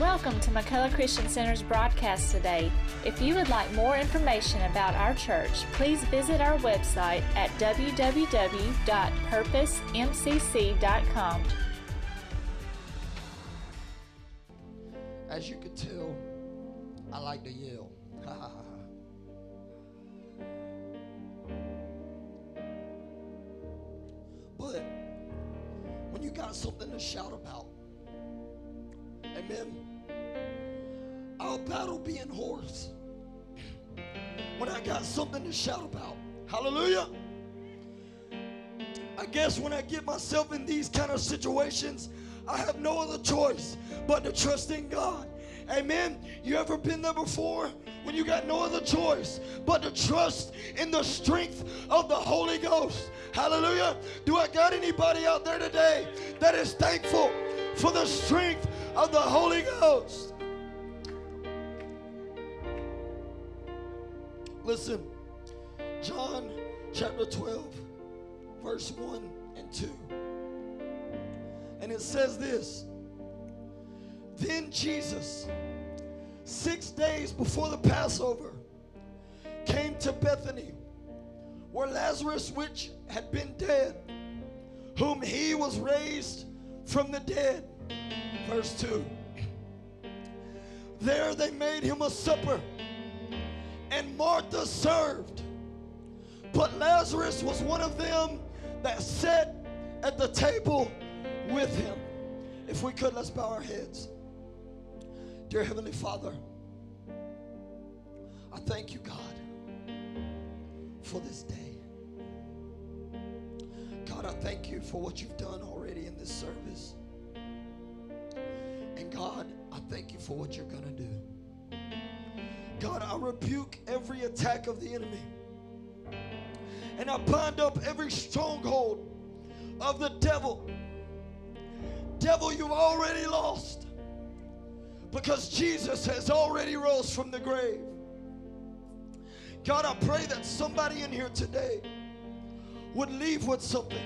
Welcome to McCullough Christian Center's broadcast today. If you would like more information about our church, please visit our website at www.purposemcc.com. As you can tell, I like to yell. but when you got something to shout about, amen, I'll battle being hoarse. When I got something to shout about, hallelujah. I guess when I get myself in these kind of situations, I have no other choice but to trust in God. Amen. You ever been there before when you got no other choice but to trust in the strength of the Holy Ghost? Hallelujah. Do I got anybody out there today that is thankful for the strength of the Holy Ghost? Listen, John chapter 12, verse 1 and 2. And it says this Then Jesus, six days before the Passover, came to Bethany, where Lazarus, which had been dead, whom he was raised from the dead. Verse 2. There they made him a supper, Martha served. But Lazarus was one of them that sat at the table with him. If we could, let's bow our heads. Dear Heavenly Father, I thank you, God, for this day. God, I thank you for what you've done already in this service. And God, I thank you for what you're going to do. God, I rebuke every attack of the enemy. And I bind up every stronghold of the devil. Devil, you've already lost because Jesus has already rose from the grave. God, I pray that somebody in here today would leave with something.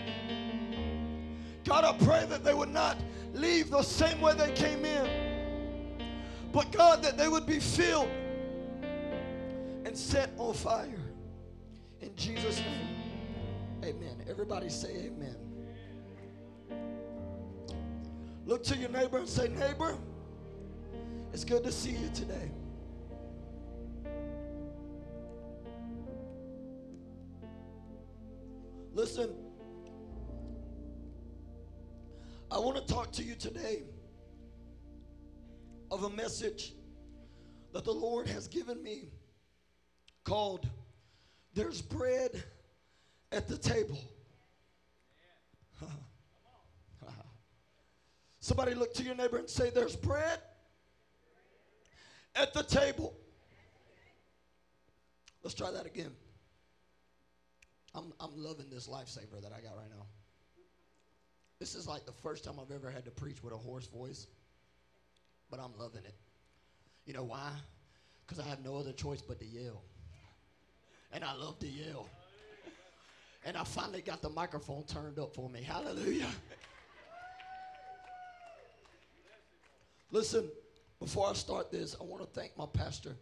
God, I pray that they would not leave the same way they came in, but God, that they would be filled and set on fire. In Jesus' name, amen. Everybody say amen. Look to your neighbor and say, Neighbor, it's good to see you today. Listen, I want to talk to you today of a message that the Lord has given me called There's Bread at the Table. Somebody look to your neighbor and say, There's bread at the table. Let's try that again. I'm, I'm loving this lifesaver that I got right now. This is like the first time I've ever had to preach with a hoarse voice, but I'm loving it. You know why? Because I have no other choice but to yell. And I love to yell. And I finally got the microphone turned up for me. Hallelujah. Listen, before I start this, I want to thank my pastor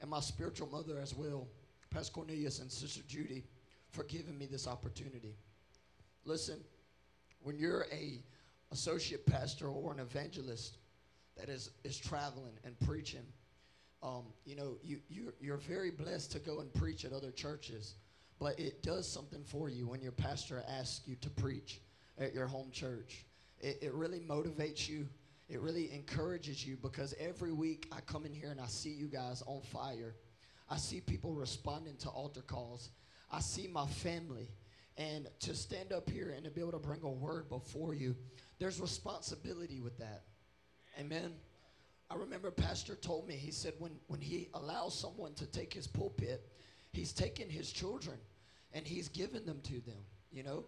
and my spiritual mother as well, Pastor Cornelius and Sister Judy, for giving me this opportunity. Listen, when you're a associate pastor or an evangelist that is, is traveling and preaching, um, you know, you, you're, you're very blessed to go and preach at other churches, but it does something for you when your pastor asks you to preach at your home church. It, it really motivates you it really encourages you because every week I come in here and I see you guys on fire. I see people responding to altar calls. I see my family. And to stand up here and to be able to bring a word before you, there's responsibility with that. Amen. I remember Pastor told me, he said, when, when he allows someone to take his pulpit, he's taking his children and he's given them to them, you know?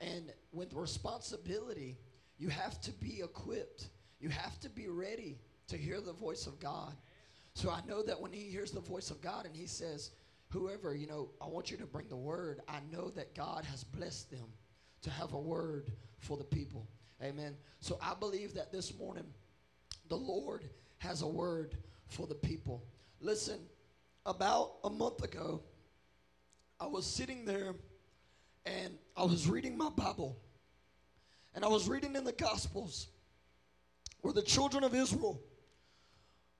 And with responsibility, you have to be equipped you have to be ready to hear the voice of God. So I know that when he hears the voice of God and he says, Whoever, you know, I want you to bring the word, I know that God has blessed them to have a word for the people. Amen. So I believe that this morning, the Lord has a word for the people. Listen, about a month ago, I was sitting there and I was reading my Bible. And I was reading in the Gospels where the children of Israel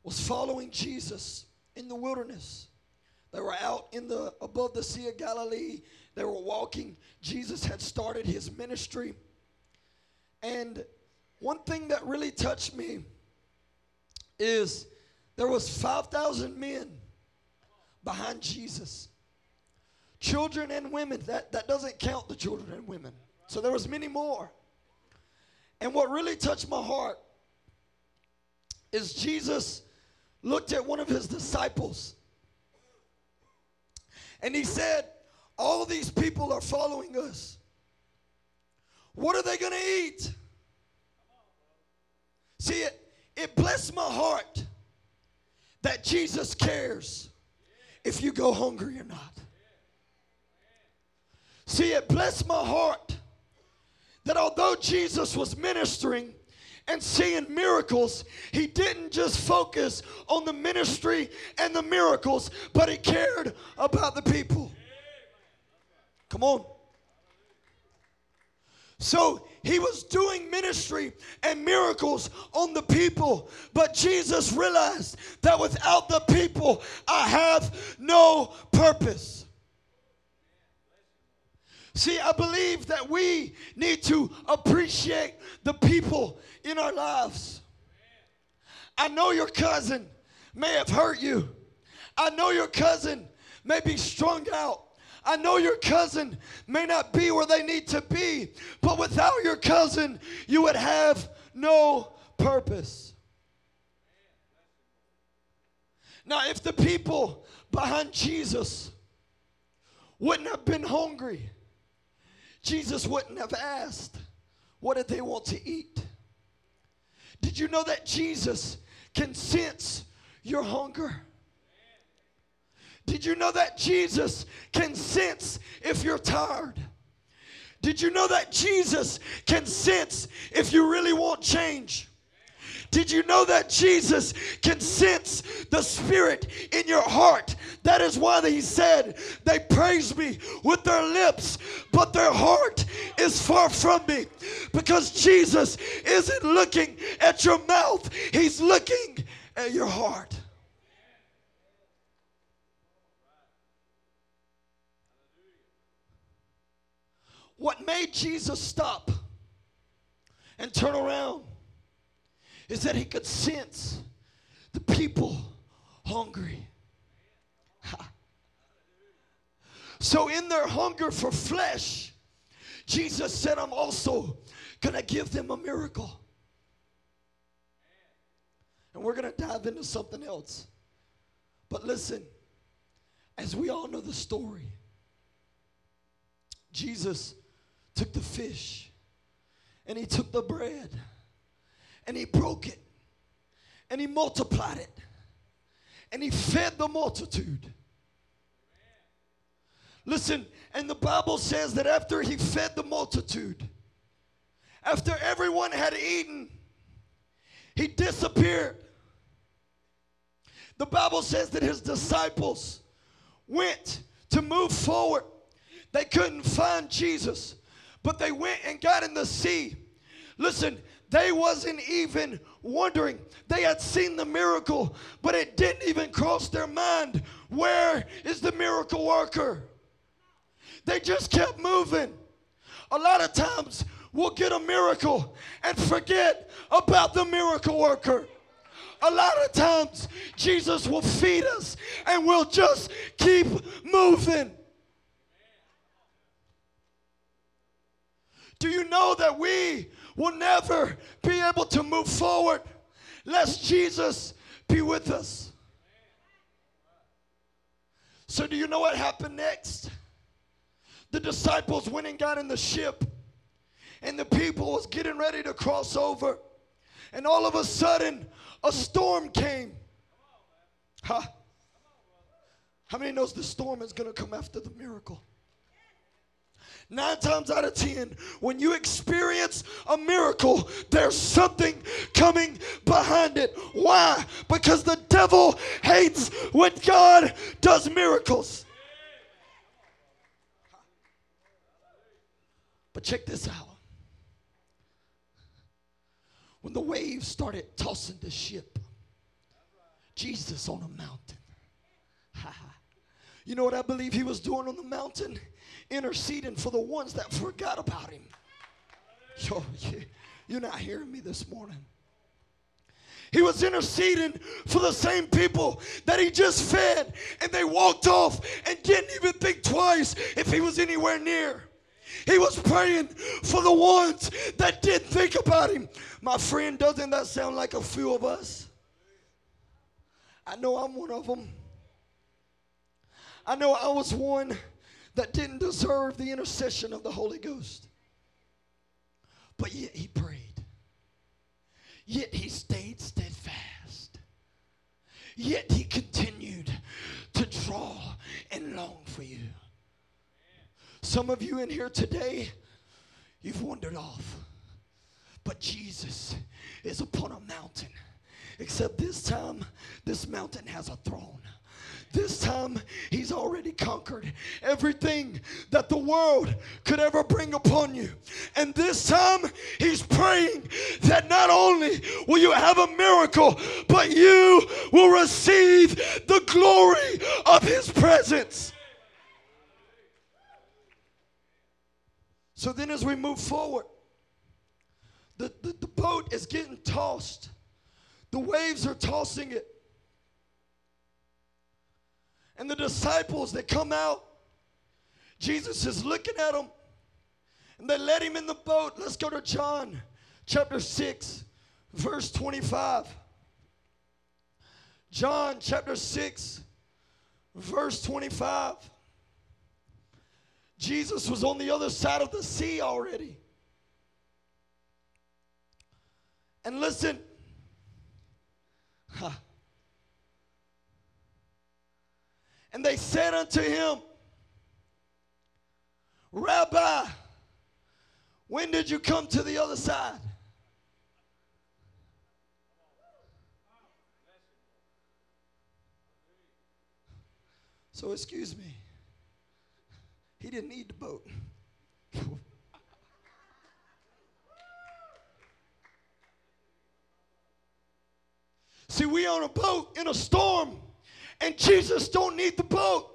was following Jesus in the wilderness. They were out in the above the Sea of Galilee. They were walking. Jesus had started his ministry. And one thing that really touched me is there was 5,000 men behind Jesus. Children and women. That, that doesn't count the children and women. So there was many more. And what really touched my heart is Jesus looked at one of his disciples and he said, All these people are following us. What are they going to eat? See, it, blessed my heart that Jesus cares if you go hungry or not. See, it blessed my heart that although Jesus was ministering and seeing miracles, he didn't just focus on the ministry and the miracles, but he cared about the people. Come on. So he was doing ministry and miracles on the people, but Jesus realized that without the people, I have no purpose. See, I believe that we need to appreciate the people in our lives. I know your cousin may have hurt you. I know your cousin may be strung out. I know your cousin may not be where they need to be, but without your cousin, you would have no purpose. Now, if the people behind Jesus wouldn't have been hungry, Jesus wouldn't have asked, What did they want to eat? Did you know that Jesus can sense your hunger? Did you know that Jesus can sense if you're tired? Did you know that Jesus can sense if you really want change? Did you know that Jesus can sense the spirit in your heart? That is why he said, They praise me with their lips, but their heart is far from me. Because Jesus isn't looking at your mouth, he's looking at your heart. What made Jesus stop and turn around is that he could sense the people hungry. So, in their hunger for flesh, Jesus said, I'm also going to give them a miracle. And we're going to dive into something else. But listen, as we all know the story, Jesus took the fish and he took the bread and he broke it and he multiplied it and he fed the multitude. Listen, and the Bible says that after he fed the multitude, after everyone had eaten, he disappeared. The Bible says that his disciples went to move forward. They couldn't find Jesus, but they went and got in the sea. Listen, they wasn't even wondering. They had seen the miracle, but it didn't even cross their mind. Where is the miracle worker? They just kept moving. A lot of times we'll get a miracle and forget about the miracle worker. A lot of times Jesus will feed us and we'll just keep moving. Do you know that we will never be able to move forward lest Jesus be with us. So, do you know what happened next? The disciples went and got in the ship, and the people was getting ready to cross over. And all of a sudden, a storm came. Huh? How many knows the storm is going to come after the miracle? Nine times out of ten, when you experience a miracle, there's something coming behind it. Why? Because the devil hates when God does miracles. But check this out. When the waves started tossing the ship, Jesus on a mountain. you know what I believe he was doing on the mountain? Interceding for the ones that forgot about him. Yo, you're not hearing me this morning. He was interceding for the same people that he just fed, and they walked off and didn't even think twice if he was anywhere near. He was praying for the ones that didn't think about him. My friend, doesn't that sound like a few of us? I know I'm one of them. I know I was one that didn't deserve the intercession of the Holy Ghost. But yet he prayed. Yet he stayed steadfast. Yet he continued to draw and long for you. Some of you in here today, you've wandered off. But Jesus is upon a mountain. Except this time, this mountain has a throne. This time, he's already conquered everything that the world could ever bring upon you. And this time, he's praying that not only will you have a miracle, but you will receive the glory of his presence. So then, as we move forward, the, the, the boat is getting tossed, the waves are tossing it. And the disciples they come out, Jesus is looking at them and they let him in the boat. Let's go to John chapter 6, verse 25. John chapter 6, verse 25. Jesus was on the other side of the sea already. And listen, huh, And they said unto him, Rabbi, when did you come to the other side? So, excuse me, he didn't need the boat. See, we on a boat in a storm. And Jesus don't need the boat.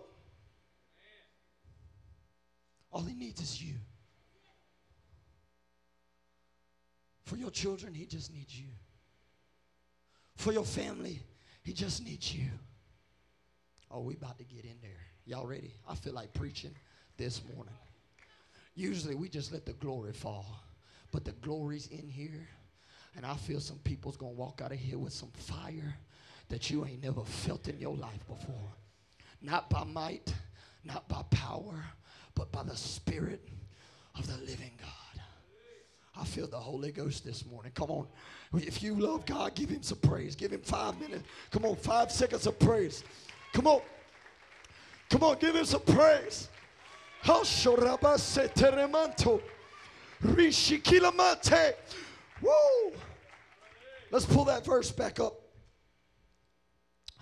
All he needs is you. For your children, he just needs you. For your family, he just needs you. Oh, we about to get in there. Y'all ready? I feel like preaching this morning. Usually we just let the glory fall. But the glory's in here. And I feel some people's gonna walk out of here with some fire that you ain't never felt in your life before. Not by might, not by power, but by the Spirit of the living God. I feel the Holy Ghost this morning. Come on. If you love God, give him some praise. Give him five minutes. Come on, five seconds of praise. Come on. Come on, give him some praise. Woo! Let's pull that verse back up.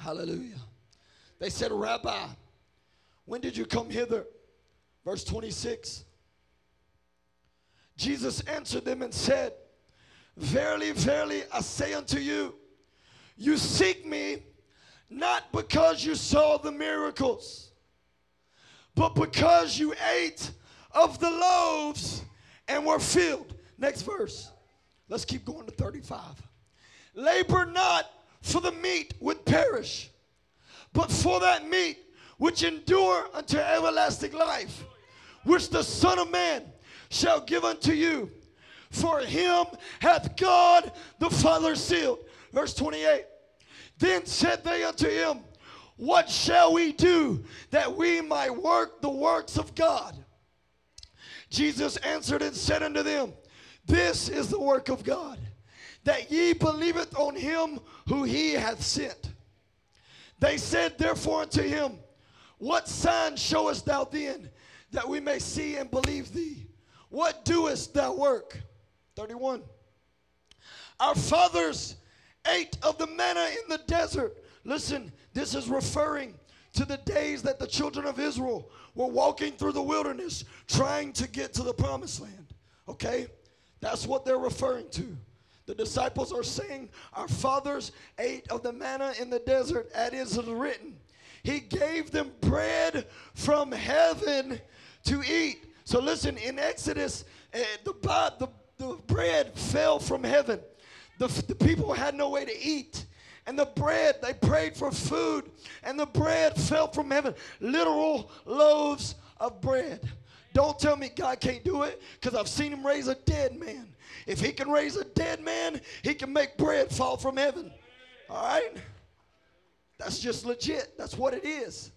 Hallelujah. They said, Rabbi, when did you come hither? Verse 26. Jesus answered them and said, Verily, verily, I say unto you, you seek me not because you saw the miracles, but because you ate of the loaves and were filled. Next verse. Let's keep going to 35. Labor not for the meat would perish, but for that meat which endure unto everlasting life, which the Son of Man shall give unto you. For him hath God the Father sealed. Verse 28. Then said they unto him, What shall we do that we might work the works of God? Jesus answered and said unto them, This is the work of God that ye believeth on him who he hath sent. They said therefore unto him, What sign showest thou then that we may see and believe thee. What doest thou work? 31. Our fathers ate of the manna in the desert. Listen, this is referring to the days that the children of Israel were walking through the wilderness trying to get to the promised land. Okay? That's what they're referring to. The disciples are saying, Our fathers ate of the manna in the desert, as is written. He gave them bread from heaven to eat. So listen, in Exodus, uh, the, the, the bread fell from heaven. The, the people had no way to eat. And the bread, they prayed for food, and the bread fell from heaven. Literal loaves of bread. Don't tell me God can't do it because I've seen him raise a dead man. If he can raise a dead man, he can make bread fall from heaven. All right? That's just legit. That's what it is.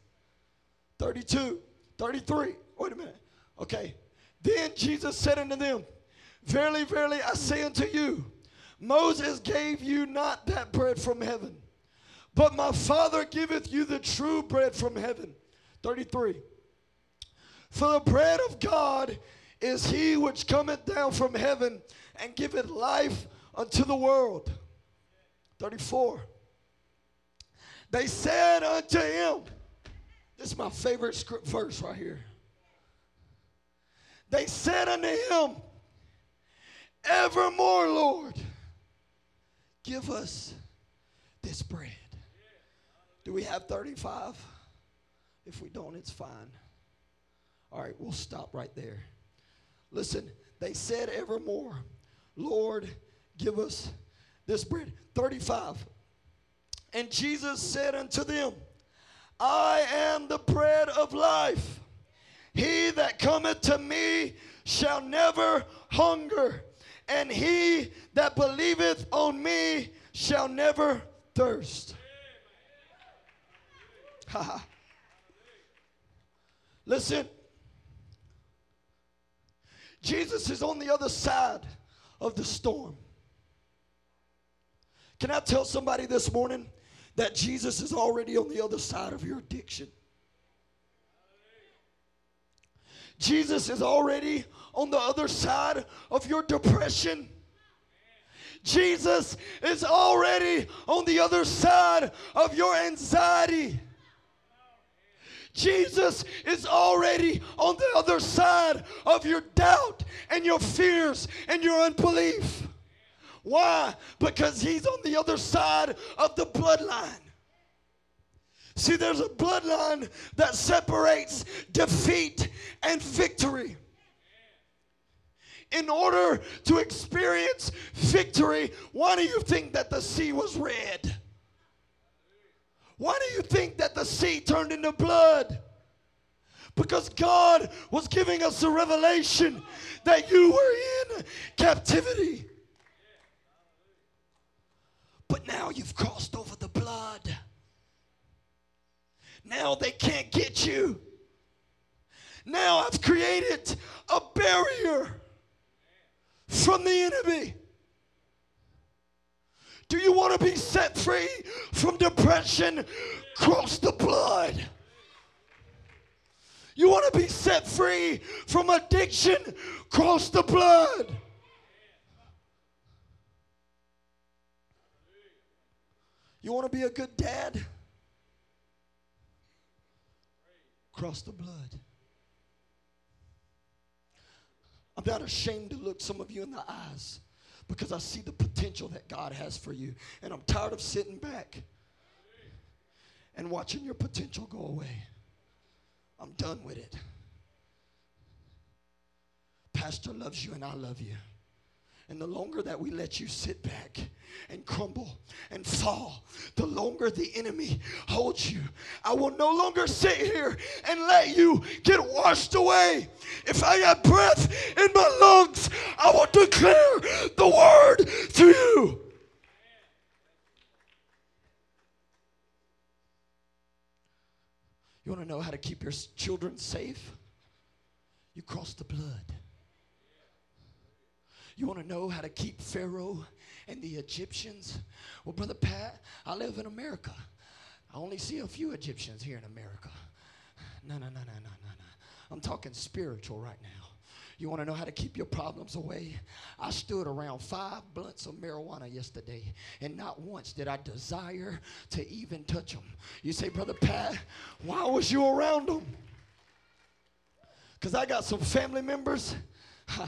32, 33. Wait a minute. Okay. Then Jesus said unto them, Verily, verily, I say unto you, Moses gave you not that bread from heaven, but my Father giveth you the true bread from heaven. 33. For the bread of God is he which cometh down from heaven and giveth life unto the world. 34. They said unto him, this is my favorite script verse right here. They said unto him, Evermore, Lord, give us this bread. Do we have 35? If we don't, it's fine. All right, we'll stop right there. Listen, they said evermore, Lord, give us this bread. 35. And Jesus said unto them, I am the bread of life. He that cometh to me shall never hunger, and he that believeth on me shall never thirst. Listen, Jesus is on the other side of the storm. Can I tell somebody this morning that Jesus is already on the other side of your addiction? Jesus is already on the other side of your depression. Jesus is already on the other side of your anxiety. Jesus is already on the other side of your doubt and your fears and your unbelief. Why? Because he's on the other side of the bloodline. See, there's a bloodline that separates defeat and victory. In order to experience victory, why do you think that the sea was red? Why do you think that the sea turned into blood? Because God was giving us a revelation that you were in captivity. But now you've crossed over the blood. Now they can't get you. Now I've created a barrier from the enemy. Do you want to be set free from depression? Cross the blood. You want to be set free from addiction? Cross the blood. You want to be a good dad? Cross the blood. I'm not ashamed to look some of you in the eyes because I see the potential that God has for you. And I'm tired of sitting back and watching your potential go away. I'm done with it. Pastor loves you and I love you. And the longer that we let you sit back and crumble and fall, the longer the enemy holds you. I will no longer sit here and let you get washed away. If I have breath in my lungs, I will declare the word to you. You want to know how to keep your children safe? You cross the blood. You want to know how to keep Pharaoh and the Egyptians? Well, Brother Pat, I live in America. I only see a few Egyptians here in America. No, no, no, no, no, no, no. I'm talking spiritual right now. You want to know how to keep your problems away? I stood around five blunts of marijuana yesterday, and not once did I desire to even touch them. You say, Brother Pat, why was you around them? Because I got some family members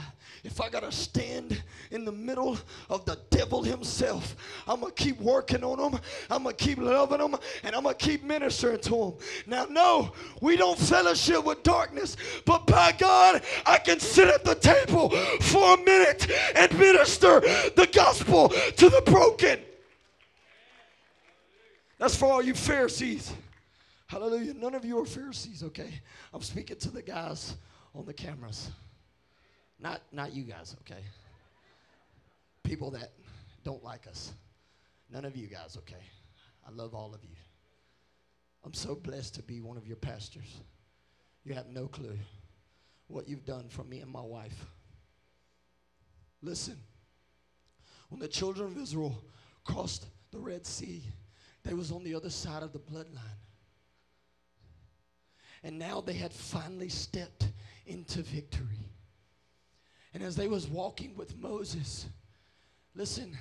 if I got to stand in the middle of the devil himself, I'm to keep working on him, I'm to keep loving him, And I'm to keep ministering to him. Now, no, we don't fellowship with darkness. But by God, I can sit at the table for a minute and minister the gospel to the broken. That's for all you Pharisees. Hallelujah. None of you are Pharisees, okay? I'm speaking to the guys on the cameras. Not, not you guys, okay? People that don't like us. None of you guys, okay? I love all of you. I'm so blessed to be one of your pastors. You have no clue what you've done for me and my wife. Listen, when the children of Israel crossed the Red Sea, they was on the other side of the bloodline. And now they had finally stepped into victory. And as they was walking with Moses, listen,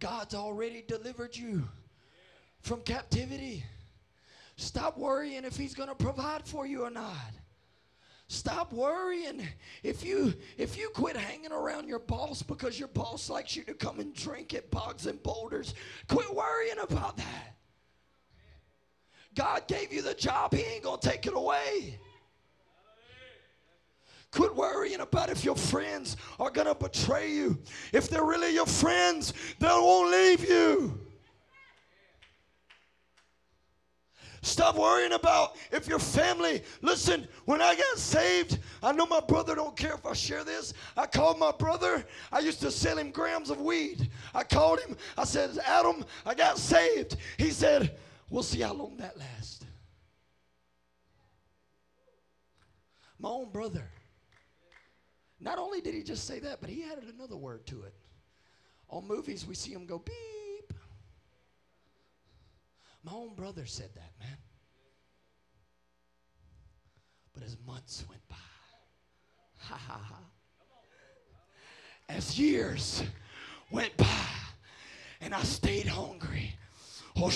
God's already delivered you from captivity. Stop worrying if he's going to provide for you or not. Stop worrying if you if you quit hanging around your boss because your boss likes you to come and drink at Bogs and Boulders. Quit worrying about that. God gave you the job, he ain't going to take it away. Quit worrying about if your friends are going to betray you. If they're really your friends, they won't leave you. Stop worrying about if your family. Listen, when I got saved, I know my brother don't care if I share this. I called my brother. I used to sell him grams of weed. I called him. I said, Adam, I got saved. He said, We'll see how long that lasts. My own brother. Not only did he just say that, but he added another word to it. On movies, we see him go beep. My own brother said that, man. But as months went by, ha ha ha. As years went by, and I stayed hungry. Oh,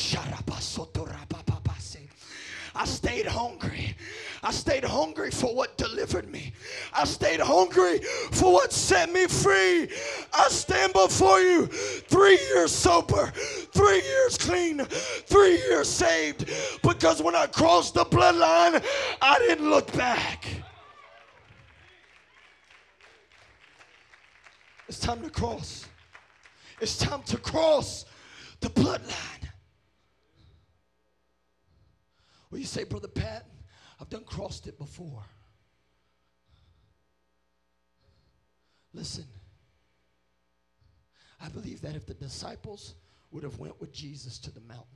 I stayed hungry. I stayed hungry for what delivered me. I stayed hungry for what set me free. I stand before you three years sober, three years clean, three years saved. Because when I crossed the bloodline, I didn't look back. It's time to cross. It's time to cross the bloodline. Well, you say, Brother Pat, I've done crossed it before. Listen, I believe that if the disciples would have went with Jesus to the mountain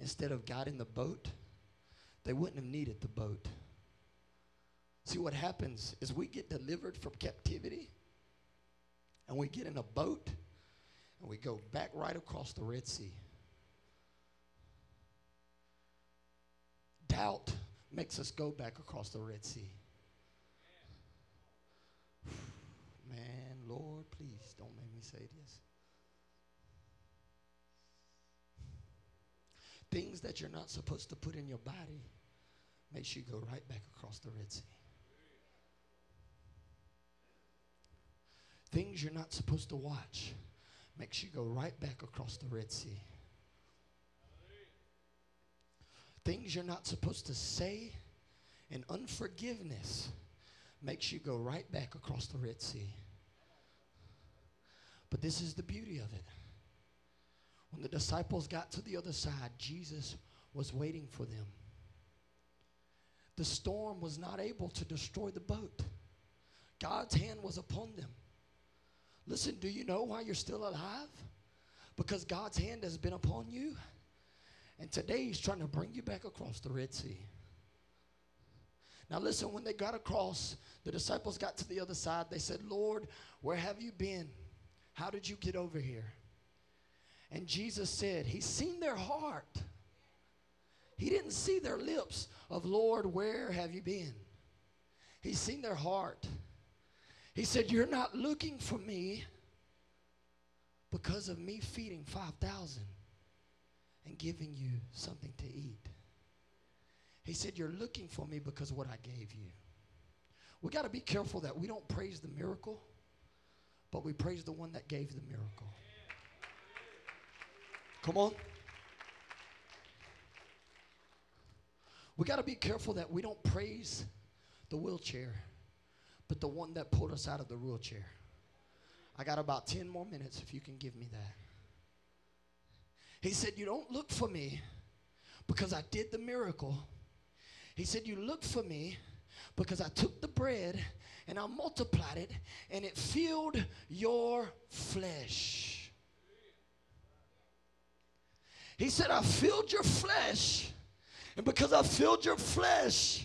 instead of got in the boat, they wouldn't have needed the boat. See, what happens is we get delivered from captivity and we get in a boat and we go back right across the Red Sea. Doubt makes us go back across the Red Sea. Man, Lord, please don't make me say this. Things that you're not supposed to put in your body makes you go right back across the Red Sea. Things you're not supposed to watch makes you go right back across the Red Sea. Things you're not supposed to say, and unforgiveness makes you go right back across the Red Sea. But this is the beauty of it. When the disciples got to the other side, Jesus was waiting for them. The storm was not able to destroy the boat. God's hand was upon them. Listen, do you know why you're still alive? Because God's hand has been upon you. And today he's trying to bring you back across the Red Sea. Now, listen, when they got across, the disciples got to the other side. They said, Lord, where have you been? How did you get over here? And Jesus said, He's seen their heart. He didn't see their lips of, Lord, where have you been? He's seen their heart. He said, You're not looking for me because of me feeding 5,000 and giving you something to eat. He said, You're looking for me because of what I gave you. We got to be careful that we don't praise the miracle, but we praise the one that gave the miracle. Come on. We got to be careful that we don't praise the wheelchair, but the one that pulled us out of the wheelchair. I got about 10 more minutes if you can give me that. He said, You don't look for me because I did the miracle. He said, You look for me because I took the bread and I multiplied it and it filled your flesh. He said, I filled your flesh, and because I filled your flesh,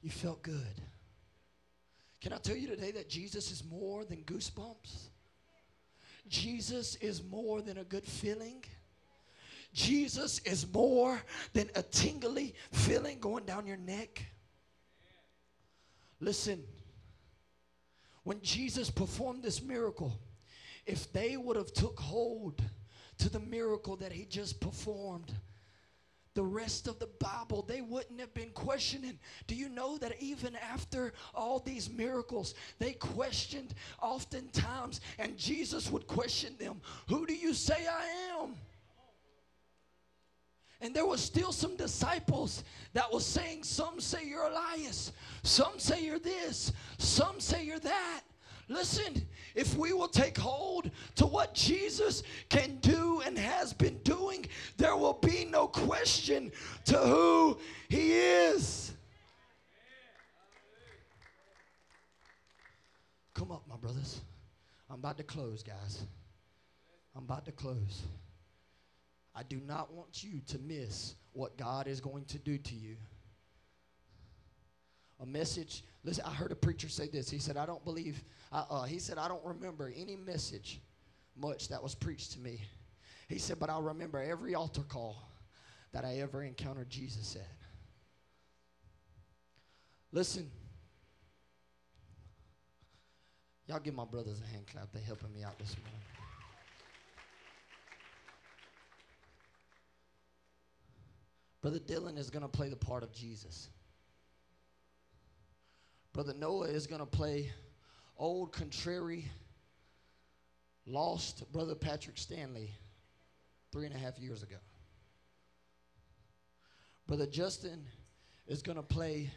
you felt good. Can I tell you today that Jesus is more than goosebumps? Jesus is more than a good feeling. Jesus is more than a tingly feeling going down your neck. Listen, when Jesus performed this miracle, if they would have took hold to the miracle that he just performed, the rest of the Bible, they wouldn't have been questioning. Do you know that even after all these miracles, they questioned oftentimes, and Jesus would question them Who do you say I am? And there was still some disciples that was saying, Some say you're Elias, some say you're this, some say you're that. Listen, if we will take hold to what Jesus can do and has been doing, there will be no question to who he is. Come up, my brothers. I'm about to close, guys. I'm about to close. I do not want you to miss what God is going to do to you. A message. Listen, I heard a preacher say this. He said, I don't believe, uh, uh, he said, I don't remember any message much that was preached to me. He said, but I remember every altar call that I ever encountered Jesus at. Listen. Y'all give my brothers a hand clap. They're helping me out this morning. Brother Dylan is going to play the part of Jesus. Brother Noah is going to play old, contrary, lost Brother Patrick Stanley three and a half years ago. Brother Justin is going to play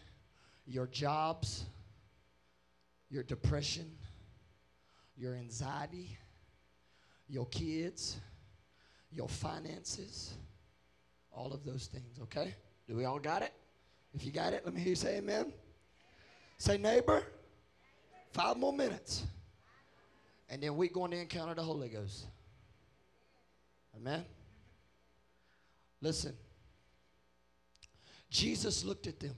your jobs, your depression, your anxiety, your kids, your finances all of those things, okay? Do we all got it? If you got it, let me hear you say amen. Say neighbor. Five more minutes. And then we're going to encounter the Holy Ghost. Amen. Listen. Jesus looked at them.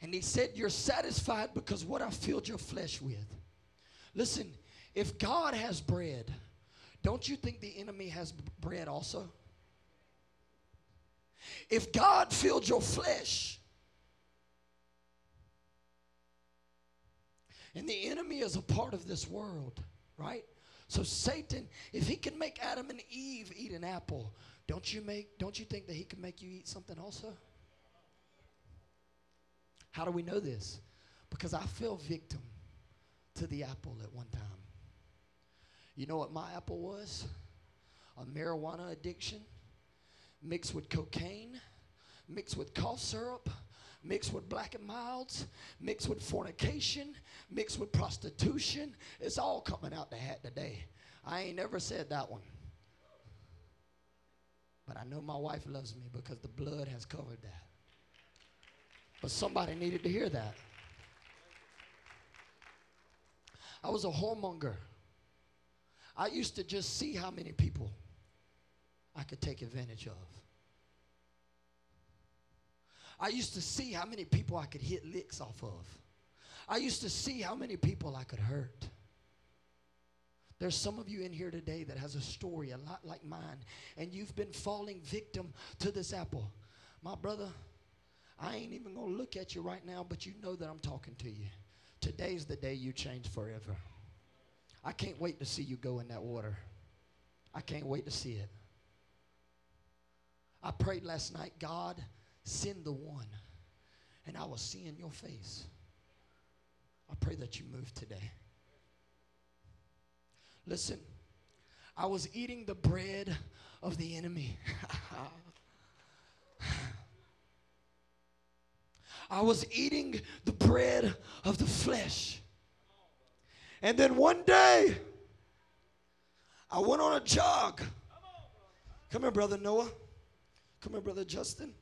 And he said, You're satisfied because what I filled your flesh with. Listen, if God has bread, don't you think the enemy has bread also? If God filled your flesh, and the enemy is a part of this world, right? So Satan, if he can make Adam and Eve eat an apple, don't you make don't you think that he can make you eat something also? How do we know this? Because I fell victim to the apple at one time. You know what my apple was? A marijuana addiction mixed with cocaine, mixed with cough syrup, mixed with black and milds, mixed with fornication, mixed with prostitution. It's all coming out the hat today. I ain't never said that one. But I know my wife loves me because the blood has covered that. But somebody needed to hear that. I was a whoremonger. I used to just see how many people I could take advantage of. I used to see how many people I could hit licks off of. I used to see how many people I could hurt. There's some of you in here today that has a story a lot like mine, and you've been falling victim to this apple. My brother, I ain't even to look at you right now, but you know that I'm talking to you. Today's the day you change forever. I can't wait to see you go in that water. I can't wait to see it. I prayed last night, God, send the one. And I was seeing your face. I pray that you move today. Listen, I was eating the bread of the enemy. I was eating the bread of the flesh. And then one day, I went on a jog. Come here, Brother Noah. Come here, Brother Justin.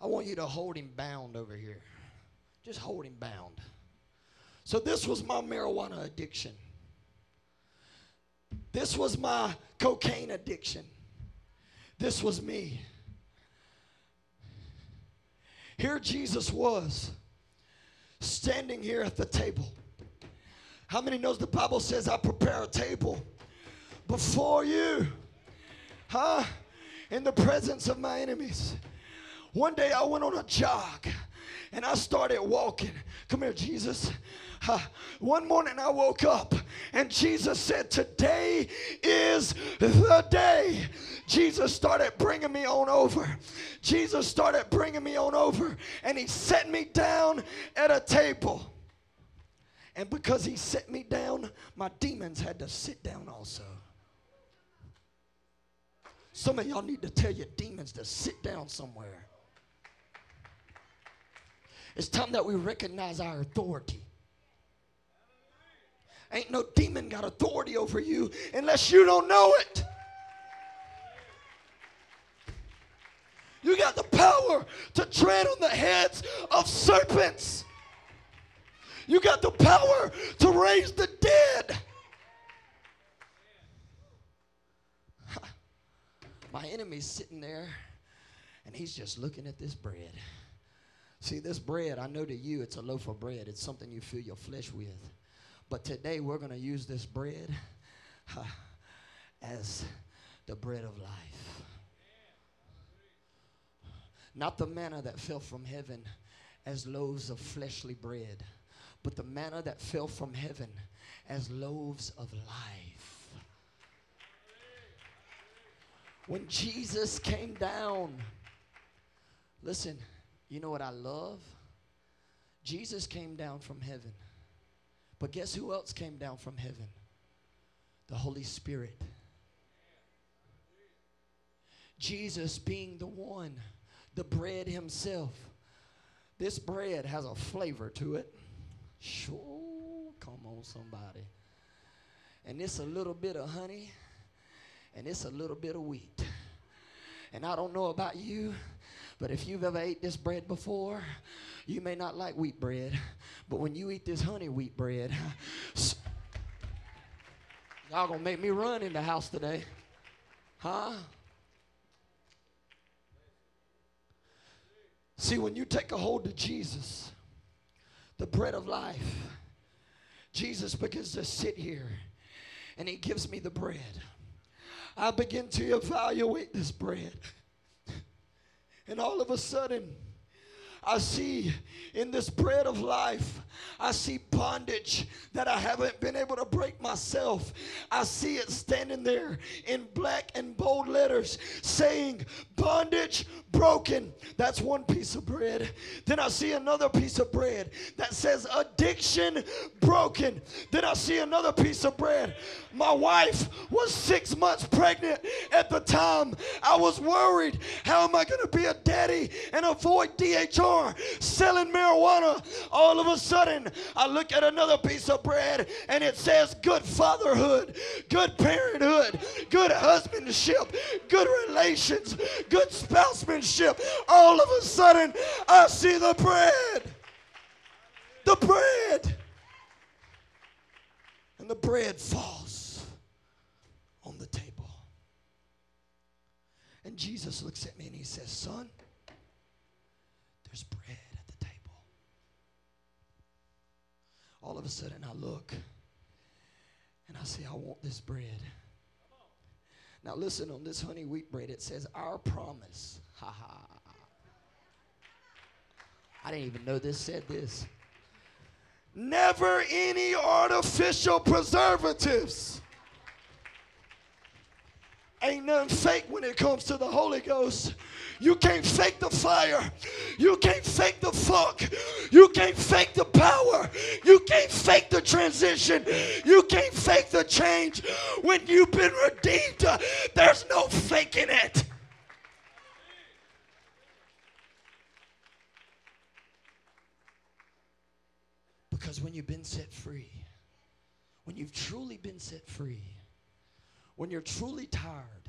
I want you to hold him bound over here. Just hold him bound. So, this was my marijuana addiction. This was my cocaine addiction. This was me. Here Jesus was standing here at the table. How many knows the Bible says I prepare a table before you? Huh? In the presence of my enemies. One day I went on a jog and I started walking. Come here, Jesus. One morning I woke up and Jesus said, Today is the day. Jesus started bringing me on over. Jesus started bringing me on over and he set me down at a table. And because he set me down, my demons had to sit down also. Some of y'all need to tell your demons to sit down somewhere. It's time that we recognize our authority. Ain't no demon got authority over you unless you don't know it. You got the power to tread on the heads of serpents. You got the power to raise the dead. My enemy's sitting there and he's just looking at this bread. See, this bread, I know to you it's a loaf of bread, it's something you fill your flesh with. But today we're going to use this bread as the bread of life. Not the manna that fell from heaven as loaves of fleshly bread, but the manna that fell from heaven as loaves of life. When Jesus came down, listen, you know what I love? Jesus came down from heaven. But guess who else came down from heaven? The Holy Spirit. Jesus being the one, the bread himself. This bread has a flavor to it. Sure, come on, somebody. And it's a little bit of honey, and it's a little bit of wheat. And I don't know about you, but if you've ever ate this bread before, you may not like wheat bread, but when you eat this honey wheat bread, y'all gonna make me run in the house today. Huh? See, when you take a hold of Jesus, the bread of life, Jesus begins to sit here and he gives me the bread. I begin to evaluate this bread. And all of a sudden, I see in this bread of life, I see bondage that I haven't been able to break myself. I see it standing there in black and bold letters saying, Bondage broken. That's one piece of bread. Then I see another piece of bread that says, Addiction broken. Then I see another piece of bread. My wife was six months pregnant at the time. I was worried. How am I going to be a daddy and avoid DHR? Selling marijuana. All of a sudden, I look at another piece of bread and it says good fatherhood, good parenthood, good husbandship, good relations, good spousemanship. All of a sudden, I see the bread. The bread. And the bread falls on the table. And Jesus looks at me and he says, Son, there's bread at the table. All of a sudden, I look and I say, I want this bread. Now listen on this honey wheat bread. It says our promise. Ha ha. I didn't even know this said this. Never any artificial preservatives. Ain't nothing fake when it comes to the Holy Ghost. You can't fake the fire. You can't fake the funk. You can't fake the power. You can't fake the transition. You can't fake the change. When you've been redeemed, uh, there's no faking it. Because when you've been set free, when you've truly been set free, when you're truly tired,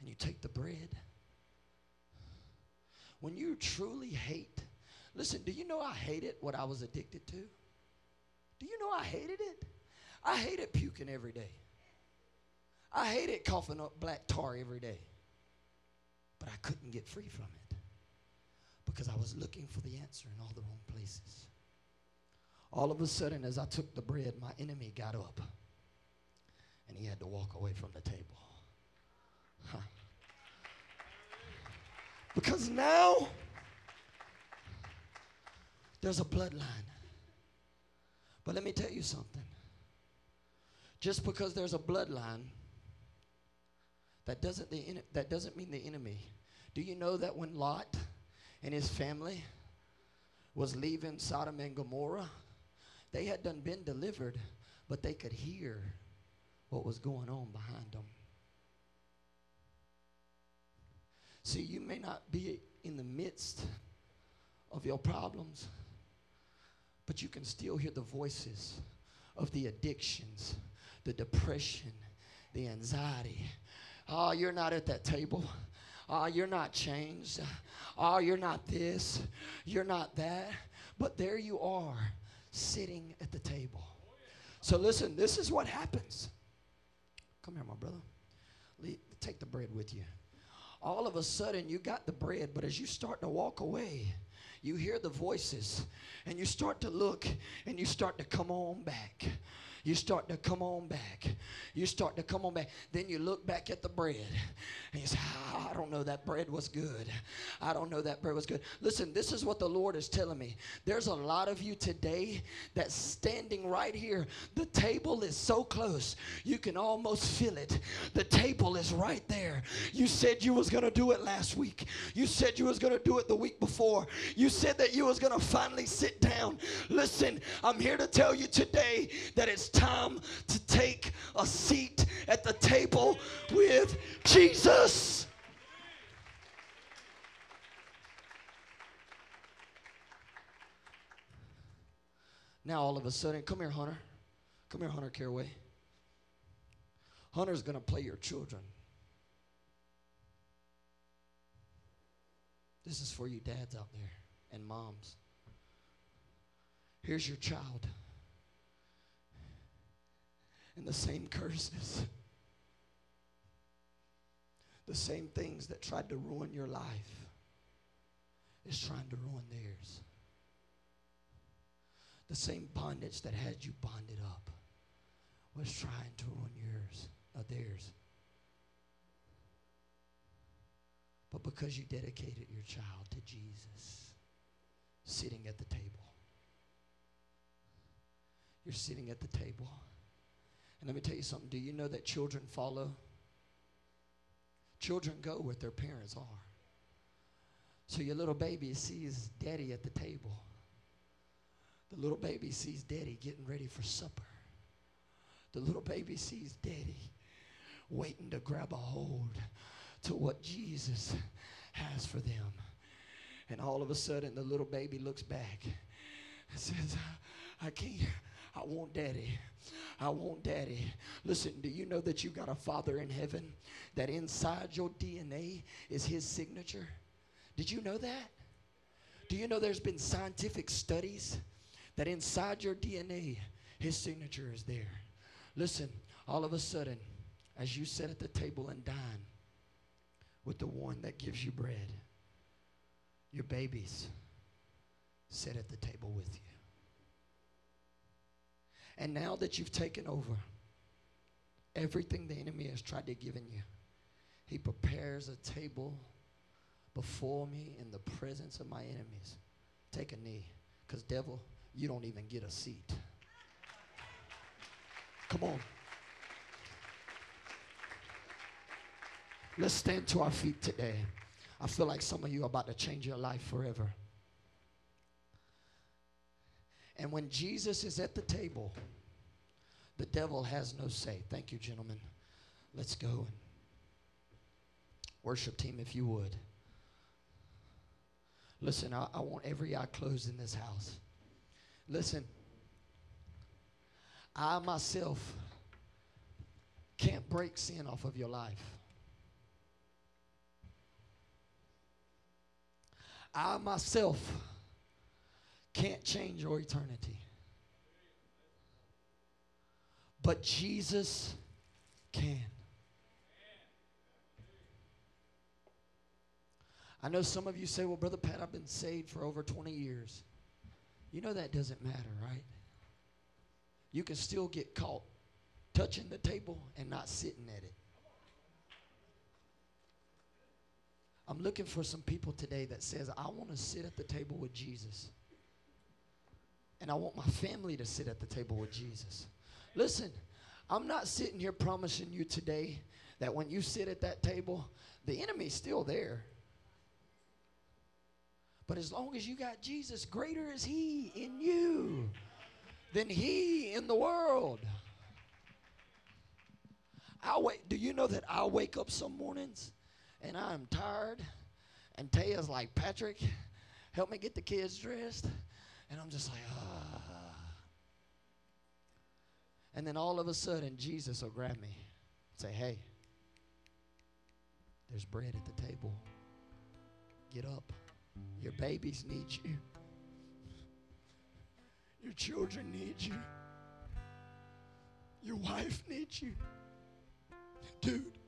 and you take the bread, when you truly hate, listen, do you know I hated what I was addicted to? Do you know I hated it? I hated puking every day. I hated coughing up black tar every day. But I couldn't get free from it because I was looking for the answer in all the wrong places. All of a sudden, as I took the bread, my enemy got up and he had to walk away from the table. Huh. Because now there's a bloodline. But let me tell you something. Just because there's a bloodline, that doesn't, the, that doesn't mean the enemy. Do you know that when Lot and his family was leaving Sodom and Gomorrah, they had done been delivered, but they could hear what was going on behind them. See, you may not be in the midst of your problems, but you can still hear the voices of the addictions, the depression, the anxiety. Oh, you're not at that table. Oh, you're not changed. Oh, you're not this. You're not that. But there you are, sitting at the table. So listen, this is what happens. Come here, my brother. Take the bread with you all of a sudden you got the bread, but as you start to walk away, you hear the voices and you start to look and you start to come on back. You start to come on back. You start to come on back. Then you look back at the bread and you say, oh, I don't know that bread was good. I don't know that bread was good. Listen, this is what the Lord is telling me. There's a lot of you today that's standing right here. The table is so close. You can almost feel it. The table is right there. You said you was going to do it last week. You said you was going to do it the week before. You said that you was going to finally sit down. Listen, I'm here to tell you today that it's time to take a seat at the table with Jesus. Now, all of a sudden, come here, Hunter. Come here, Hunter Caraway. Hunter's going to play your children. This is for you dads out there and moms. Here's your child and the same curses, the same things that tried to ruin your life is trying to ruin theirs. The same bondage that had you bonded up was trying to ruin yours, not theirs. But because you dedicated your child to Jesus, sitting at the table, you're sitting at the table. And let me tell you something. Do you know that children follow? Children go where their parents are. So your little baby sees daddy at the table. The little baby sees daddy getting ready for supper. The little baby sees daddy waiting to grab a hold to what Jesus has for them. And all of a sudden, the little baby looks back and says, I can't, I want daddy. I want daddy. Listen, do you know that you got a father in heaven that inside your DNA is his signature? Did you know that? Do you know there's been scientific studies that inside your DNA, his signature is there? Listen, all of a sudden, as you sit at the table and dine with the one that gives you bread, your babies sit at the table with you. And now that you've taken over everything the enemy has tried to give in you. He prepares a table before me in the presence of my enemies. Take a knee, because, devil, you don't even get a seat. Come on. Let's stand to our feet today. I feel like some of you are about to change your life forever. And when Jesus is at the table, the devil has no say. Thank you, gentlemen. Let's go. And Worship team, if you would. Listen, I, I want every eye closed in this house. Listen, I myself can't break sin off of your life. I myself can't change your eternity. But Jesus can. I know some of you say, well, Brother Pat, I've been saved for over 20 years. You know that doesn't matter, right? You can still get caught touching the table and not sitting at it. I'm looking for some people today that says, I want to sit at the table with Jesus. And I want my family to sit at the table with Jesus. Listen, I'm not sitting here promising you today that when you sit at that table, the enemy's still there. But as long as you got Jesus, greater is He in you than He in the world. I wait. Do you know that I wake up some mornings and I'm tired. And Taya's like, Patrick, help me get the kids dressed. And I'm just like, ah. And then all of a sudden, Jesus will grab me and say, hey, there's bread at the table. Get up. Your babies need you. Your children need you. Your wife needs you. Dude,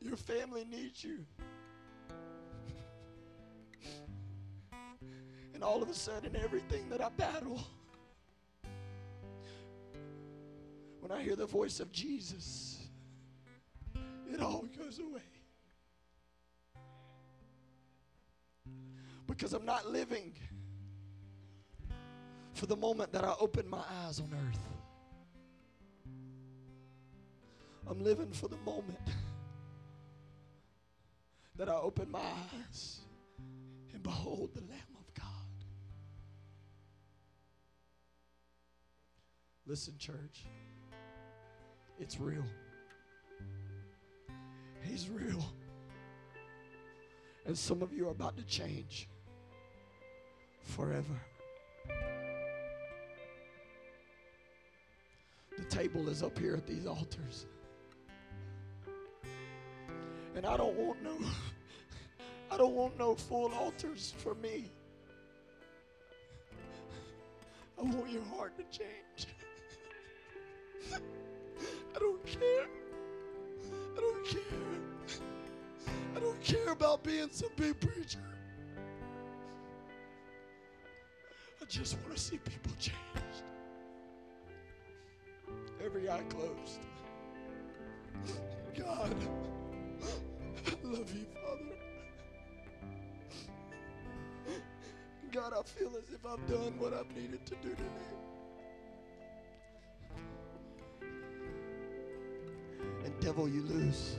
your family needs you. And all of a sudden, everything that I battle, when I hear the voice of Jesus, it all goes away. Because I'm not living for the moment that I open my eyes on earth. I'm living for the moment that I open my eyes and behold the Lamb Listen, church, it's real. He's real. And some of you are about to change forever. The table is up here at these altars. And I don't want no I don't want no full altars for me. I want your heart to change. I don't care. I don't care. I don't care about being some big preacher. I just want to see people changed. Every eye closed. God. I love you, Father. God, I feel as if I've done what I've needed to do today. Devil, you lose.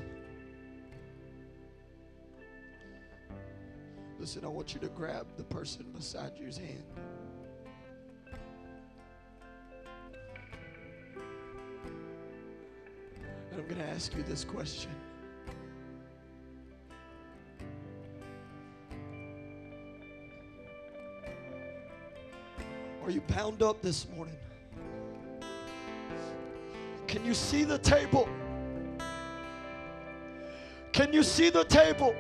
Listen, I want you to grab the person beside you's hand. And I'm going to ask you this question. Are you bound up this morning? Can you see the table? Can you see the table?